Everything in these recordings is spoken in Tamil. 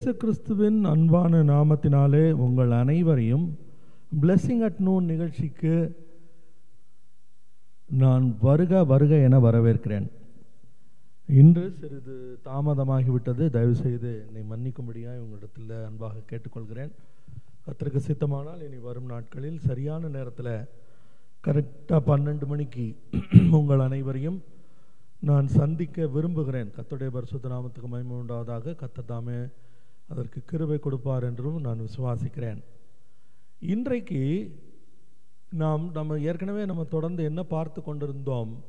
இயேசு கிறிஸ்துவின் அன்பான நாமத்தினாலே உங்கள் அனைவரையும் பிளெஸ்ஸிங் அட் நூன் நிகழ்ச்சிக்கு நான் வருக வருக என வரவேற்கிறேன். இன்று சிறிது தாமதமாகிவிட்டது. தயவுசெய்து என்னை மன்னிக்கும்படியாக உங்களிடத்தில் அன்பாக கேட்டுக்கொள்கிறேன். கத்திற்கு சித்தமானால் இனி வரும் நாட்களில் சரியான நேரத்தில் கரெக்டாக பன்னெண்டு மணிக்கு உங்கள் அனைவரையும் நான் சந்திக்க விரும்புகிறேன். கத்துடைய பரிசுத்த நாமத்துக்கு மகிமை உண்டாவதாக அதற்கு கிருபை கொடுப்பார் என்றும் நான் விசுவாசிக்கிறேன். இன்றைக்கு நாம் நம்ம ஏற்கனவே நம்ம தொடர்ந்து என்ன பார்த்து கொண்டிருந்தோம்?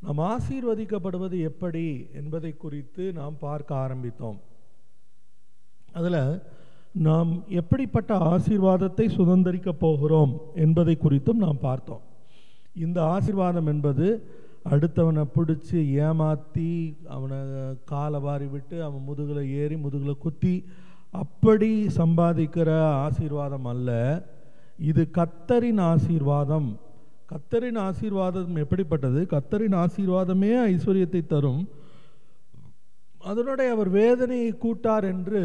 நாம் ஆசீர்வதிக்கப்படுவது எப்படி என்பதை குறித்து நாம் பார்க்க ஆரம்பித்தோம். அதில் நாம் எப்படிப்பட்ட ஆசீர்வாதத்தை சுதந்திரிக்கப் போகிறோம் என்பதை குறித்தும் நாம் பார்த்தோம். இந்த ஆசீர்வாதம் என்பது அடுத்தவனை பிடிச்சி ஏமாற்றி அவனை காலை வாரி விட்டு அவன் முதுகில் ஏறி முதுகில் குத்தி அப்படி சம்பாதிக்கிற ஆசீர்வாதம் அல்ல. இது கத்தரின் ஆசீர்வாதம். கத்தரின் ஆசீர்வாதம் எப்படிப்பட்டது? கத்தரின் ஆசீர்வாதமே ஐஸ்வர்யத்தை தரும். அதனுடைய அவர் வேதனையை கூட்டார் என்று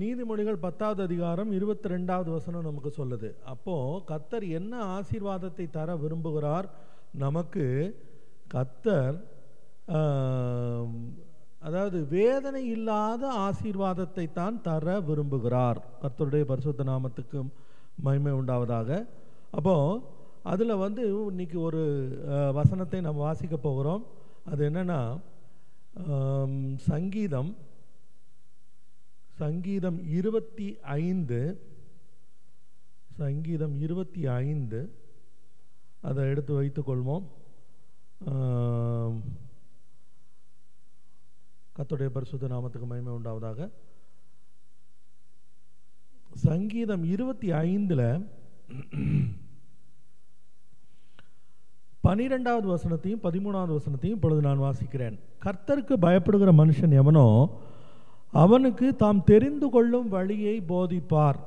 நீதிமொழிகள் பத்தாவது அதிகாரம் இருபத்தி ரெண்டாவது வசனம் நமக்கு சொல்லுது. அப்போது கத்தர் என்ன ஆசீர்வாதத்தை தர விரும்புகிறார்? நமக்கு கத்தர் அதாவது வேதனை இல்லாத ஆசீர்வாதத்தை தான் தர விரும்புகிறார். கர்த்தருடைய பரிசுத்த நாமத்துக்கு மகிமை உண்டாவதாக. அப்போ அதில் வந்து இன்னைக்கு ஒரு வசனத்தை நம்ம வாசிக்க போகிறோம். அது என்னன்னா சங்கீதம் சங்கீதம் இருபத்தி ஐந்து சங்கீதம் இருபத்தி ஐந்து. அதை எடுத்து வைத்துக்கொள்வோம் ஆம், கர்த்தருடைய பரிசுத்த நாமத்துக்கு மகிமை உண்டாவதாக. சங்கீதம் இருபத்தி ஐந்தில் பனிரெண்டாவது வசனத்தையும் பதிமூணாவது வசனத்தையும் இப்பொழுது நான் வாசிக்கிறேன். கர்த்தருக்கு பயப்படுகிற மனுஷன் எவனோ அவனுக்கு தாம் தெரிந்து கொள்ளும் வழியை போதிப்பார்.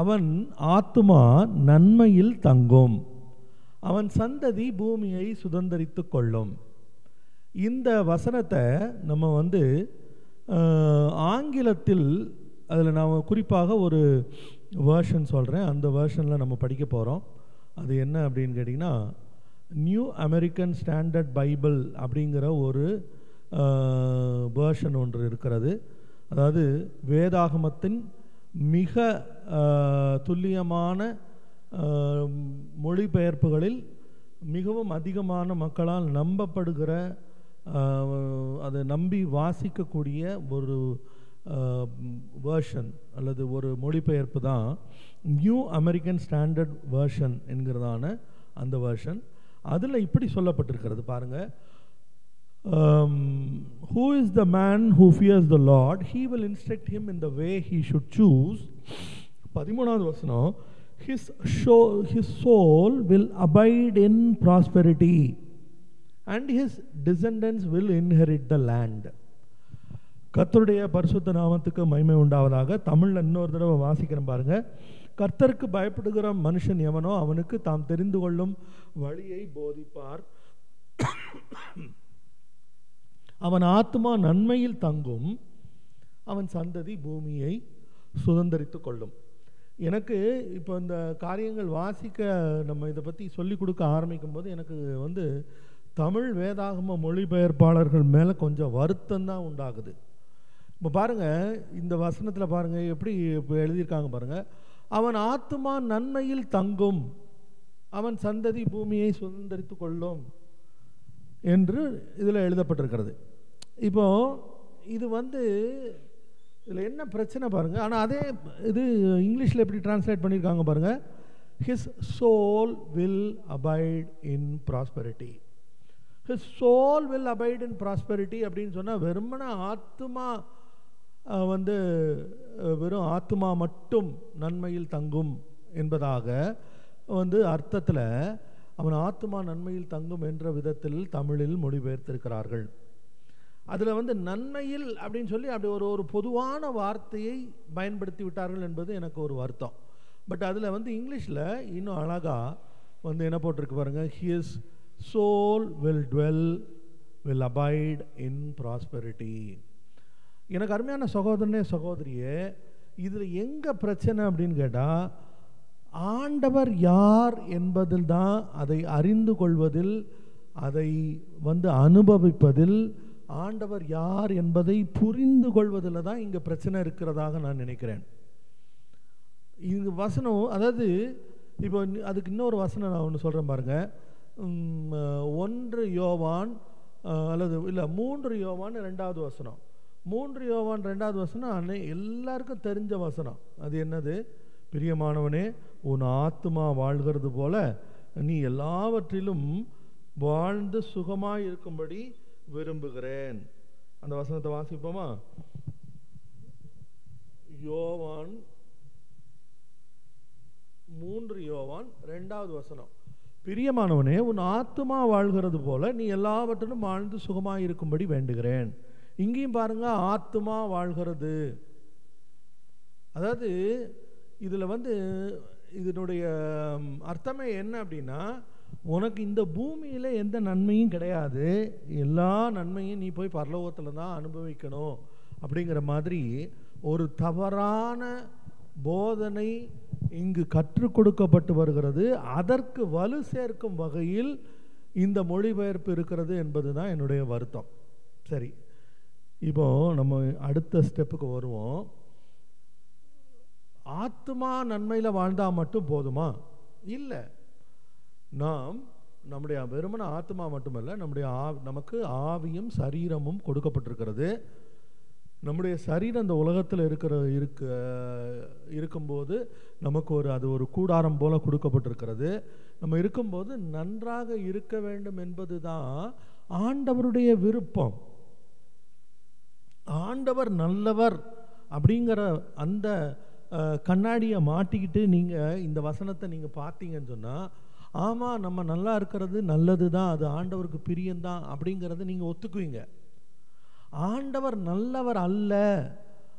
அவன் ஆத்துமா நன்மையில் தங்கும். அவன் சந்ததி பூமியை சுதந்தரித்து கொள்ளும். இந்த வசனத்தை நம்ம வந்து ஆங்கிலத்தில் அதில் நான் குறிப்பாக ஒரு வேர்ஷன் சொல்கிறேன் அந்த வேர்ஷனில் நம்ம படிக்க போகிறோம் அது என்ன அப்படின்னு கேட்டிங்கன்னா நியூ அமெரிக்கன் ஸ்டாண்டர்ட் பைபிள் அப்படிங்கிற ஒரு வேர்ஷன் ஒன்று இருக்கிறது. அதாவது வேதாகமத்தின் மிக துல்லியமான மொழிபெயர்ப்புகளில் மிகவும் அதிகமான மக்களால் நம்பப்படுகிற அதை நம்பி வாசிக்கக்கூடிய ஒரு வேர்ஷன் அல்லது ஒரு மொழிபெயர்ப்பு தான் நியூ அமெரிக்கன் ஸ்டாண்டர்ட் வேர்ஷன் என்கிறதான அந்த வேர்ஷன் அதில் இப்படி சொல்லப்பட்டிருக்கிறது பாருங்கள் who is the man who fears the Lord? He will instruct him in the way he should choose. பதிமூணாவது வசனம் his, show, his soul will abide in prosperity and his descendants will inherit the land. கர்த்தருடைய பரிசுத்த நாமத்துக்கு மகிமை உண்டாவதாக தமிழில் இன்னொரு தடவை வாசிக்கிறேன் பாருங்கள் கர்த்தருக்கு பயப்படுகிற மனுஷன் எவனோ அவனுக்கு தாம் தெரிந்து கொள்ளும் வழியை போதிப்பார். அவன் ஆத்மா நன்மையில் தங்கும். அவன் சந்ததி பூமியை சுதந்திரித்து கொள்ளும். எனக்கு இப்போ இந்த காரியங்கள் வாசிக்க நம்ம இதை பற்றி சொல்லிக் கொடுக்க ஆரம்பிக்கும் போது எனக்கு வந்து தமிழ் வேதாகம மொழிபெயர்ப்பாளர்கள் மேலே கொஞ்சம் வருத்தம் தான் உண்டாகுது. இப்போ பாருங்கள் இந்த வசனத்தில் பாருங்கள் எப்படி இப்போ எழுதியிருக்காங்க பாருங்கள் அவன் ஆத்மா நன்மையில் தங்கும் அவன் சந்ததி பூமியை சுதந்திரித்து கொள்ளும் என்று இதில் எழுதப்பட்டிருக்கிறது. இப்போ இது வந்து இதில் என்ன பிரச்சனை பாருங்கள் ஆனால் அதே இது இங்கிலீஷில் எப்படி டிரான்ஸ்லேட் பண்ணியிருக்காங்க பாருங்கள் his soul will abide in prosperity his soul will abide in prosperity அப்படின்னு சொன்னால் வெறுமன ஆத்மா வந்து வெறும் ஆத்மா மட்டும் நன்மையில் தங்கும் என்பதாக வந்து அர்த்தத்தில் அவன் ஆத்மா நன்மையில் தங்கும் என்ற விதத்தில் தமிழில் மொழிபெயர்த்திருக்கிறார்கள். அதில் வந்து நன்மையில் அப்படின்னு சொல்லி அப்படி ஒரு ஒரு பொதுவான வார்த்தையை பயன்படுத்தி விட்டார்கள் என்பது எனக்கு ஒரு வருத்தம். பட் அதில் வந்து இங்கிலீஷில் இன்னும் அழகாக வந்து என்ன போட்டிருக்கு பாருங்கள் his soul will dwell will abide in prosperity எனக்கு அருமையான சகோதரனே சகோதரியே இதில் எங்கே பிரச்சனை அப்படின்னு கேட்டால் ஆண்டவர் யார் என்பதில் தான் அதை அறிந்து கொள்வதில் அதை வந்து அனுபவிப்பதில் ஆண்டவர் யார் என்பதை புரிந்து கொள்வதில் தான் இங்கே பிரச்சனை இருக்கிறதாக நான் நினைக்கிறேன். இது வசனம் அதாவது இப்போ அதுக்கு இன்னொரு வசனம் நான் ஒன்று சொல்கிறேன் பாருங்கள் ஒன்று யோவான் அல்லது இல்லை மூன்று யோவான் ரெண்டாவது வசனம். மூன்று யோவான் ரெண்டாவது வசனம் அன்னை எல்லாருக்கும் தெரிஞ்ச வசனம். அது என்னது? பிரியமானவனே உன் ஆத்துமா வாழ்கிறது போல நீ எல்லாவற்றிலும் வாழ்ந்து சுகமாக இருக்கும்படி விரும்புகிறேன். அந்த வசனத்தை வாசிப்போமா? யோவான் மூன்று யோவான் ரெண்டாவது வசனம். பிரியமானவனே உன் ஆத்துமா வாழ்கிறது போல நீ எல்லாவற்றிலும் வாழ்ந்து சுகமாக இருக்கும்படி வேண்டுகிறேன். இங்கேயும் பாருங்க ஆத்துமா வாழ்கிறது. அதாவது இதில் வந்து இதனுடைய அர்த்தமே என்ன அப்படின்னா உனக்கு இந்த பூமியில் எந்த நன்மையும் கிடையாது. எல்லா நன்மையும் நீ போய் பரலோகத்தில் தான் அனுபவிக்கணும். அப்படிங்கிற மாதிரி ஒரு தவறான போதனை இங்கு கற்றுக் கொடுக்கப்பட்டு வருகிறது. அதற்கு வலு சேர்க்கும் வகையில் இந்த மொழிபெயர்ப்பு இருக்கிறது என்பது தான் என்னுடைய வருத்தம். சரி இப்போ நம்ம அடுத்த ஸ்டெப்புக்கு வருவோம். ஆத்மா நன்மையில் வாழ்ந்தால் மட்டும் போதுமா? இல்லை. நாம் நம்முடைய வெறுமன ஆத்மா மட்டுமல்ல நம்முடைய ஆ நமக்கு ஆவியும் சரீரமும் கொடுக்கப்பட்டிருக்கிறது. நம்முடைய சரீரம் இந்த உலகத்தில் இருக்கிற இருக்க இருக்கும்போது நமக்கு ஒரு அது ஒரு கூடாரம் போல் கொடுக்கப்பட்டிருக்கிறது. நம்ம இருக்கும்போது நன்றாக இருக்க வேண்டும் என்பது தான் ஆண்டவருடைய விருப்பம். ஆண்டவர் நல்லவர் அப்படிங்கிற அந்த கண்ணாடியை மாட்டிக்கிட்டு நீங்கள் இந்த வசனத்தை நீங்கள் பார்த்தீங்கன்னு சொன்னால் ஆமாம் நம்ம நல்லா இருக்கிறது நல்லது தான் அது ஆண்டவருக்கு பிரியந்தான் அப்படிங்கிறத நீங்கள் ஒத்துக்குவீங்க. ஆண்டவர் நல்லவர் அல்ல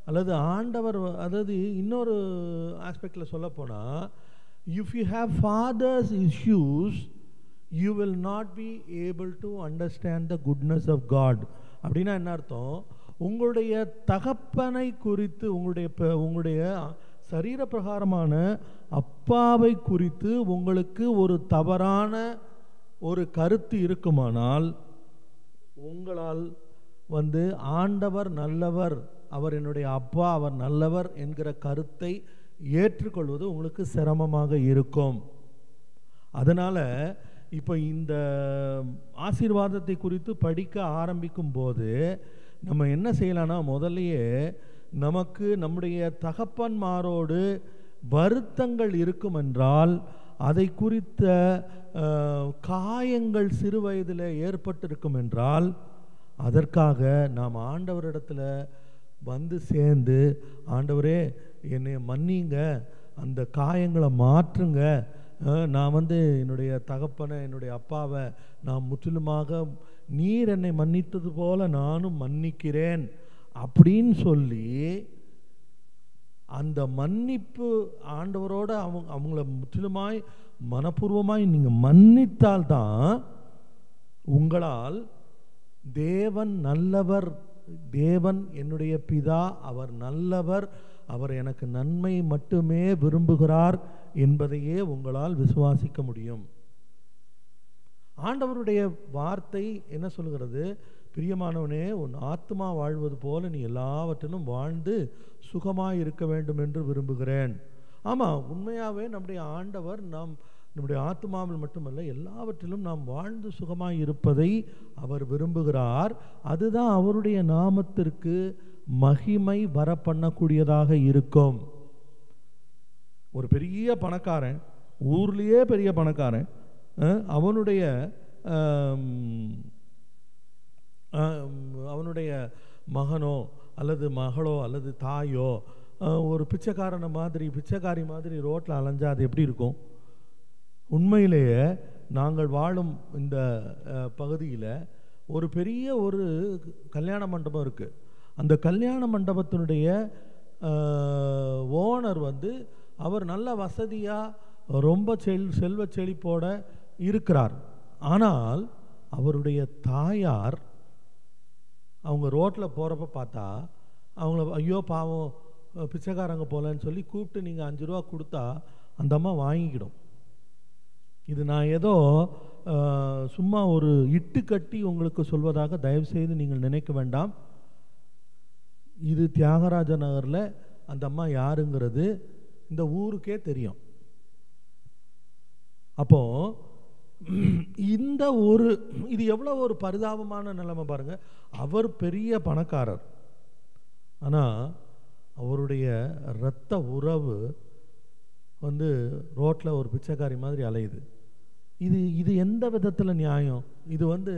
அல்லது ஆண்டவர் அதாவது இன்னொரு ஆஸ்பெக்டில் சொல்லப்போனால் if you have father's issues you will not be able to understand the goodness of God அப்படின்னா என்ன அர்த்தம்? உங்களுடைய தகப்பனை குறித்து உங்களுடைய இப்போ உங்களுடைய சரீர பிரகாரமான அப்பாவை குறித்து உங்களுக்கு ஒரு தவறான ஒரு கருத்து இருக்குமானால் உங்களால் வந்து ஆண்டவர் நல்லவர் அவர் என்னுடைய அப்பா அவர் நல்லவர் என்கிற கருத்தை ஏற்றுக்கொள்வது உங்களுக்கு சிரமமாக இருக்கும். அதனால் இப்போ இந்த ஆசீர்வாதத்தை குறித்து படிக்க ஆரம்பிக்கும் போது நம்ம என்ன செய்யலாம்னா முதல்லையே நமக்கு நம்முடைய தகப்பன்மாரோடு வருத்தங்கள் இருக்கும் என்றால் அதை குறித்த காயங்கள் சிறு வயதில் ஏற்பட்டிருக்கும் என்றால் அதற்காக நாம் ஆண்டவரிடத்தில் வந்து சேர்ந்து ஆண்டவரே என்னை மன்னிங்க அந்த காயங்களை மாற்றுங்க. நான் வந்து என்னுடைய தகப்பனை என்னுடைய அப்பாவை நான் முற்றிலுமாக நீர் என்னை மன்னித்தது போல நானும் மன்னிக்கிறேன். அப்படின்னு சொல்லி அந்த மன்னிப்பு ஆண்டவரோட அவங்க அவங்கள முற்றிலுமாய் மனப்பூர்வமாய் நீங்கள் மன்னித்தால்தான் உங்களால் தேவன் நல்லவர் தேவன் என்னுடைய பிதா அவர் நல்லவர் அவர் எனக்கு நன்மை மட்டுமே விரும்புகிறார் என்பதையே உங்களால் விசுவாசிக்க முடியும். ஆண்டவருடைய வார்த்தை என்ன சொல்கிறது பிரியமானவனே உன் ஆத்மா வாழ்வது போல நீ எல்லாவற்றிலும் வாழ்ந்து சுகமாக இருக்க வேண்டும் என்று விரும்புகிறேன். ஆமாம் உண்மையாகவே நம்முடைய ஆண்டவர் நாம் நம்முடைய ஆத்மாவில் மட்டுமல்ல எல்லாவற்றிலும் நாம் வாழ்ந்து சுகமாக இருப்பதை அவர் விரும்புகிறார். அதுதான் அவருடைய நாமத்திற்கு மகிமை வர பண்ணக்கூடியதாக இருக்கும். ஒரு பெரிய பணக்காரன் ஊர்லேயே பெரிய பணக்காரன் அவனுடைய அவனுடைய மகனோ அல்லது மகளோ அல்லது தாயோ ஒரு பிச்சைக்காரனை மாதிரி பிச்சைக்காரி மாதிரி ரோட்டில் அலைஞ்சா அது எப்படி இருக்கும்? உண்மையிலேயே நாங்கள் வாழும் இந்த பகுதியில் ஒரு பெரிய ஒரு கல்யாண மண்டபம் இருக்குது அந்த கல்யாண மண்டபத்தினுடைய ஓனர் வந்து அவர் நல்ல வசதியாக ரொம்ப செல் செல்வ செழிப்போட இருக்கிறார். ஆனால் அவருடைய தாயார் அவங்க ரோட்டில் போகிறப்ப பார்த்தா அவங்கள ஐயோ பாவம் பிச்சைக்காரங்க போகலன்னு சொல்லி கூப்பிட்டு நீங்கள் அஞ்சு ரூபா கொடுத்தா அந்த அம்மா வாங்கிக்கிடும். இது நான் ஏதோ சும்மா ஒரு இட்டு கட்டி உங்களுக்கு சொல்வதாக தயவுசெய்து நீங்கள் நினைக்க வேண்டாம். இது தியாகராஜ நகரில் அந்த அம்மா யாருங்கிறது இந்த ஊருக்கே தெரியும். அப்போது இந்த ஒரு இது எவ்வளோ ஒரு பரிதாபமான நிலைமை பாருங்க. அவர் பெரிய பணக்காரர். ஆனால் அவருடைய இரத்த உறவு வந்து ரோட்டில் ஒரு பிச்சைக்காரி மாதிரி அலையுது. இது இது எந்த விதத்தில் நியாயம்? இது வந்து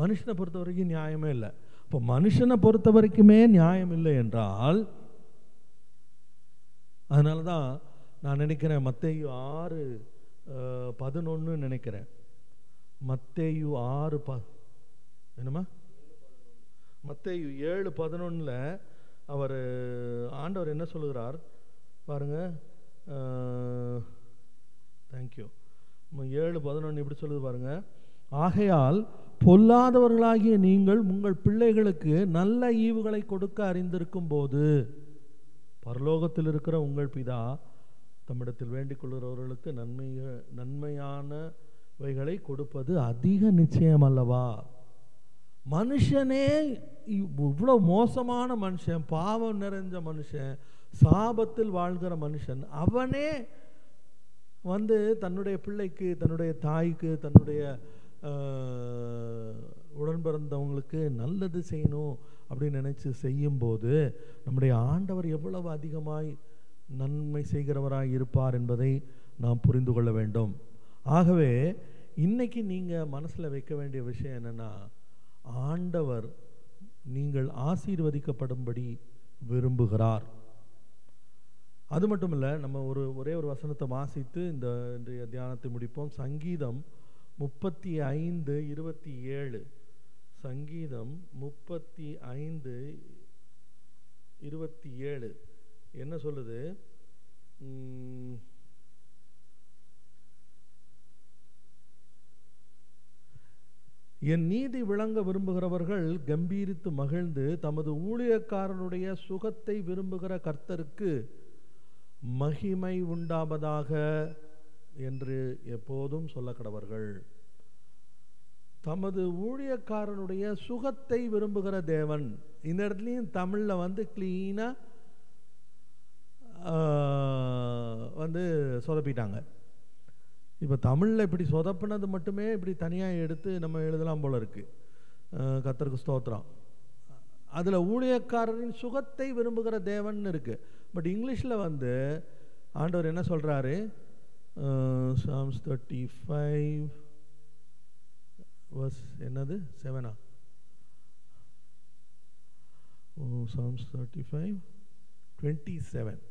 மனுஷனை பொறுத்த வரைக்கும் நியாயமே இல்லை. இப்போ மனுஷனை பொறுத்த வரைக்குமே நியாயம் இல்லை என்றால் அதனால தான் நான் நினைக்கிறேன் மத்தையும் ஆறு பதினொன்று நினைக்கிறேன். மத்தேயு ஆறு ப என்னம்மா? மத்தேயு ஏழு பதினொன்றில் அவர் ஆண்டவர் என்ன சொல்லுகிறார்? பாருங்க தேங்க்யூ ஏழு பதினொன்று இப்படி சொல்லுது பாருங்க. ஆகையால் பொல்லாதவர்களாகிய நீங்கள் உங்கள் பிள்ளைகளுக்கு நல்ல ஈவுகளை கொடுக்க அறிந்திருக்கும் போது பரலோகத்தில் இருக்கிற உங்கள் பிதா தம்மிடத்தில் வேண்டிக் கொள்கிறவர்களுக்கு நன்மை நன்மையானவைகளை கொடுப்பது அதிக நிச்சயம் அல்லவா? மனுஷனே இவ்வளோ மோசமான மனுஷன் பாவம் நிறைஞ்ச மனுஷன் சாபத்தில் வாழ்கிற மனுஷன் அவனே வந்து தன்னுடைய பிள்ளைக்கு தன்னுடைய தாய்க்கு தன்னுடைய உடன்பிறந்தவங்களுக்கு உடன் பிறந்தவங்களுக்கு நல்லது செய்யணும் அப்படின்னு நினச்சி செய்யும்போது நம்முடைய ஆண்டவர் எவ்வளவு அதிகமாய் நன்மை செய்கிறவராக இருப்பார் என்பதை நாம் புரிந்து கொள்ள வேண்டும். ஆகவே இன்றைக்கி நீங்கள் மனசில் வைக்க வேண்டிய விஷயம் என்னென்னா ஆண்டவர் நீங்கள் ஆசீர்வதிக்கப்படும்படி விரும்புகிறார். அது மட்டும் இல்லை நம்ம ஒரு ஒரே ஒரு வசனத்தை வாசித்து இந்த இன்றைய தியானத்தை முடிப்போம். சங்கீதம் முப்பத்தி ஐந்து இருபத்தி ஏழு. சங்கீதம் முப்பத்தி ஐந்து இருபத்தி ஏழு. என்ன சொல்லுது? என் நீதி விளங்க விரும்புகிறவர்கள் கம்பீரித்து மகிழ்ந்து தமது ஊழியக்காரனுடைய சுகத்தை விரும்புகிற கர்த்தருக்கு மகிமை உண்டாவதாக என்று எப்போதும் சொல்ல கடவர்கள் தமது ஊழியக்காரனுடைய சுகத்தை விரும்புகிற தேவன். இந்த இடத்துலையும் தமிழில் வந்து கிளீனாக வந்து சொதப்பிட்டாங்க. இப்போ தமிழில் இப்படி சொதப்பினது மட்டுமே இப்படி தனியாக எடுத்து நம்ம எழுதலாம் போல இருக்குது கத்தருக்கு ஸ்தோத்திரம். அதில் ஊழியக்காரரின் சுகத்தை விரும்புகிற தேவன் இருக்குது பட் இங்கிலீஷில் வந்து ஆண்டவர் என்ன சொல்கிறாரு சாம்ஸ் தேர்ட்டி ஃபைவ் வர்ஸ் என்னது? செவனா Psalms thirty five twenty seven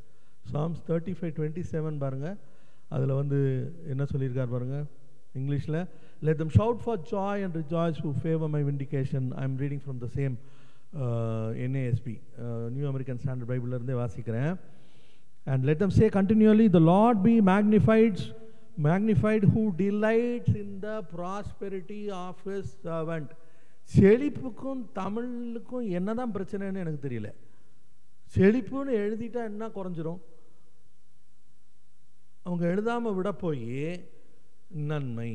Psalms thirty five twenty seven பாருங்கள் அதில் வந்து என்ன சொல்லியிருக்கார் பாருங்கள் இங்கிலீஷில் let them shout for joy and rejoice who favour my vindication I am reading from the same NASB New American Standard பைபிளிலேருந்தே வாசிக்கிறேன் and let them say continually the Lord be magnified magnified who delights in the prosperity of his servant செழிப்புக்கும் தமிழுக்கும் என்ன தான் பிரச்சனைன்னு எனக்கு தெரியல செழிப்புன்னு எழுதிட்டா என்ன குறைஞ்சிரும் அவங்க எழுதாமல் விட போய் நன்மை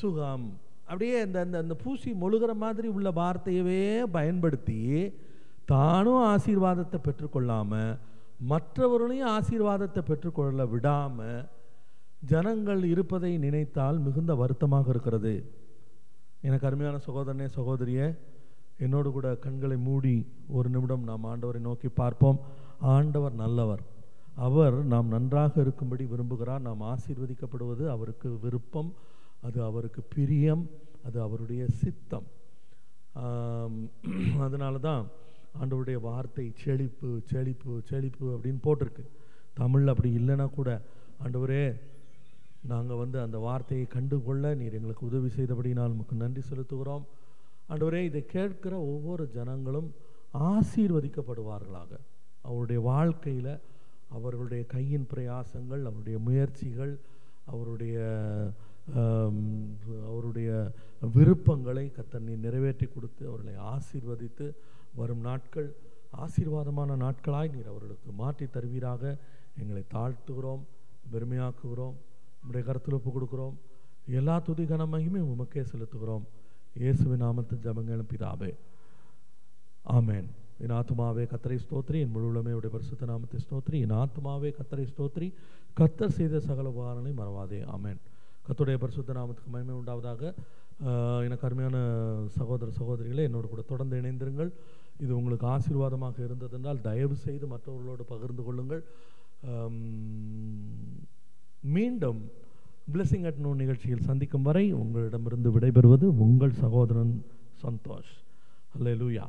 சுகம் அப்படியே இந்த அந்த அந்த பூசி மொழுகிற மாதிரி உள்ள வார்த்தையவே பயன்படுத்தி தானும் ஆசீர்வாதத்தை பெற்றுக்கொள்ளாமல் மற்றவர்களையும் ஆசீர்வாதத்தை பெற்றுக்கொள்ள விடாமல் ஜனங்கள் இருப்பதை நினைத்தால் மிகுந்த வருத்தமாக இருக்கிறது. எனக்கு அருமையான சகோதரனே சகோதரியே என்னோடு கூட கண்களை மூடி ஒரு நிமிடம் நாம் ஆண்டவரை நோக்கி பார்ப்போம். ஆண்டவர் நல்லவர். அவர் நாம் நன்றாக இருக்கும்படி விரும்புகிறார். நாம் ஆசீர்வதிக்கப்படுவது அவருக்கு விருப்பம் அது அவருக்கு பிரியம் அது அவருடைய சித்தம். அதனால தான் ஆண்டவருடைய வார்த்தை செழிப்பு செழிப்பு செழிப்பு அப்படின்னு போட்டிருக்கு. தமிழில் அப்படி இல்லைன்னா கூட ஆண்டவரே நாங்கள் வந்து அந்த வார்த்தையை கண்டுகொள்ள நீர் எங்களுக்கு உதவி செய்தபடினால் நமக்கு நன்றி செலுத்துகிறோம். ஆண்டவரே இதை கேட்கிற ஒவ்வொரு ஜனங்களும் ஆசீர்வதிக்கப்படுவார்களாக. அவருடைய வாழ்க்கையில் அவர்களுடைய கையின் பிரயாசங்கள் அவருடைய முயற்சிகள் அவருடைய அவருடைய விருப்பங்களை கத்தனை நிறைவேற்றி கொடுத்து அவர்களை ஆசீர்வதித்து வரும் நாட்கள் ஆசீர்வாதமான நாட்களாய் நீர் அவர்களுக்கு மாற்றி தருவீராக. எங்களை தாழ்த்துகிறோம் பெருமையாக்குகிறோம் உங்களுடைய கருத்தில் ஒப்பு எல்லா துதி கனமையுமே உமக்கே செலுத்துகிறோம். இயேசுவின் நாமத்தின் ஜபங்களும் பிதாவே. ஆமேன். என் ஆத்மாவே கத்தரை ஸ்தோத்ரி என் முழுவலுமே உடைய பரிசுத்த நாமத்தை ஸ்தோத்ரி என் ஆத்மாவே கத்தரை ஸ்தோத்ரி கத்தர் செய்த சகல உபகாரங்களை மறவாதே. ஆமேன். கத்துடைய பரிசுத்த நாமத்துக்கு மகிமை உண்டாவதாக. எனக்கு அருமையான சகோதர சகோதரிகளை என்னோட கூட தொடர்ந்து இணைந்திருங்கள். இது உங்களுக்கு ஆசீர்வாதமாக இருந்ததென்றால் தயவு செய்து மற்றவர்களோடு பகிர்ந்து கொள்ளுங்கள். மீண்டும் பிளெஸிங் அட் நோ நிகழ்ச்சியில் சந்திக்கும் வரை உங்களிடமிருந்து விடைபெறுவது உங்கள் சகோதரன் சந்தோஷ். அல்லேலூயா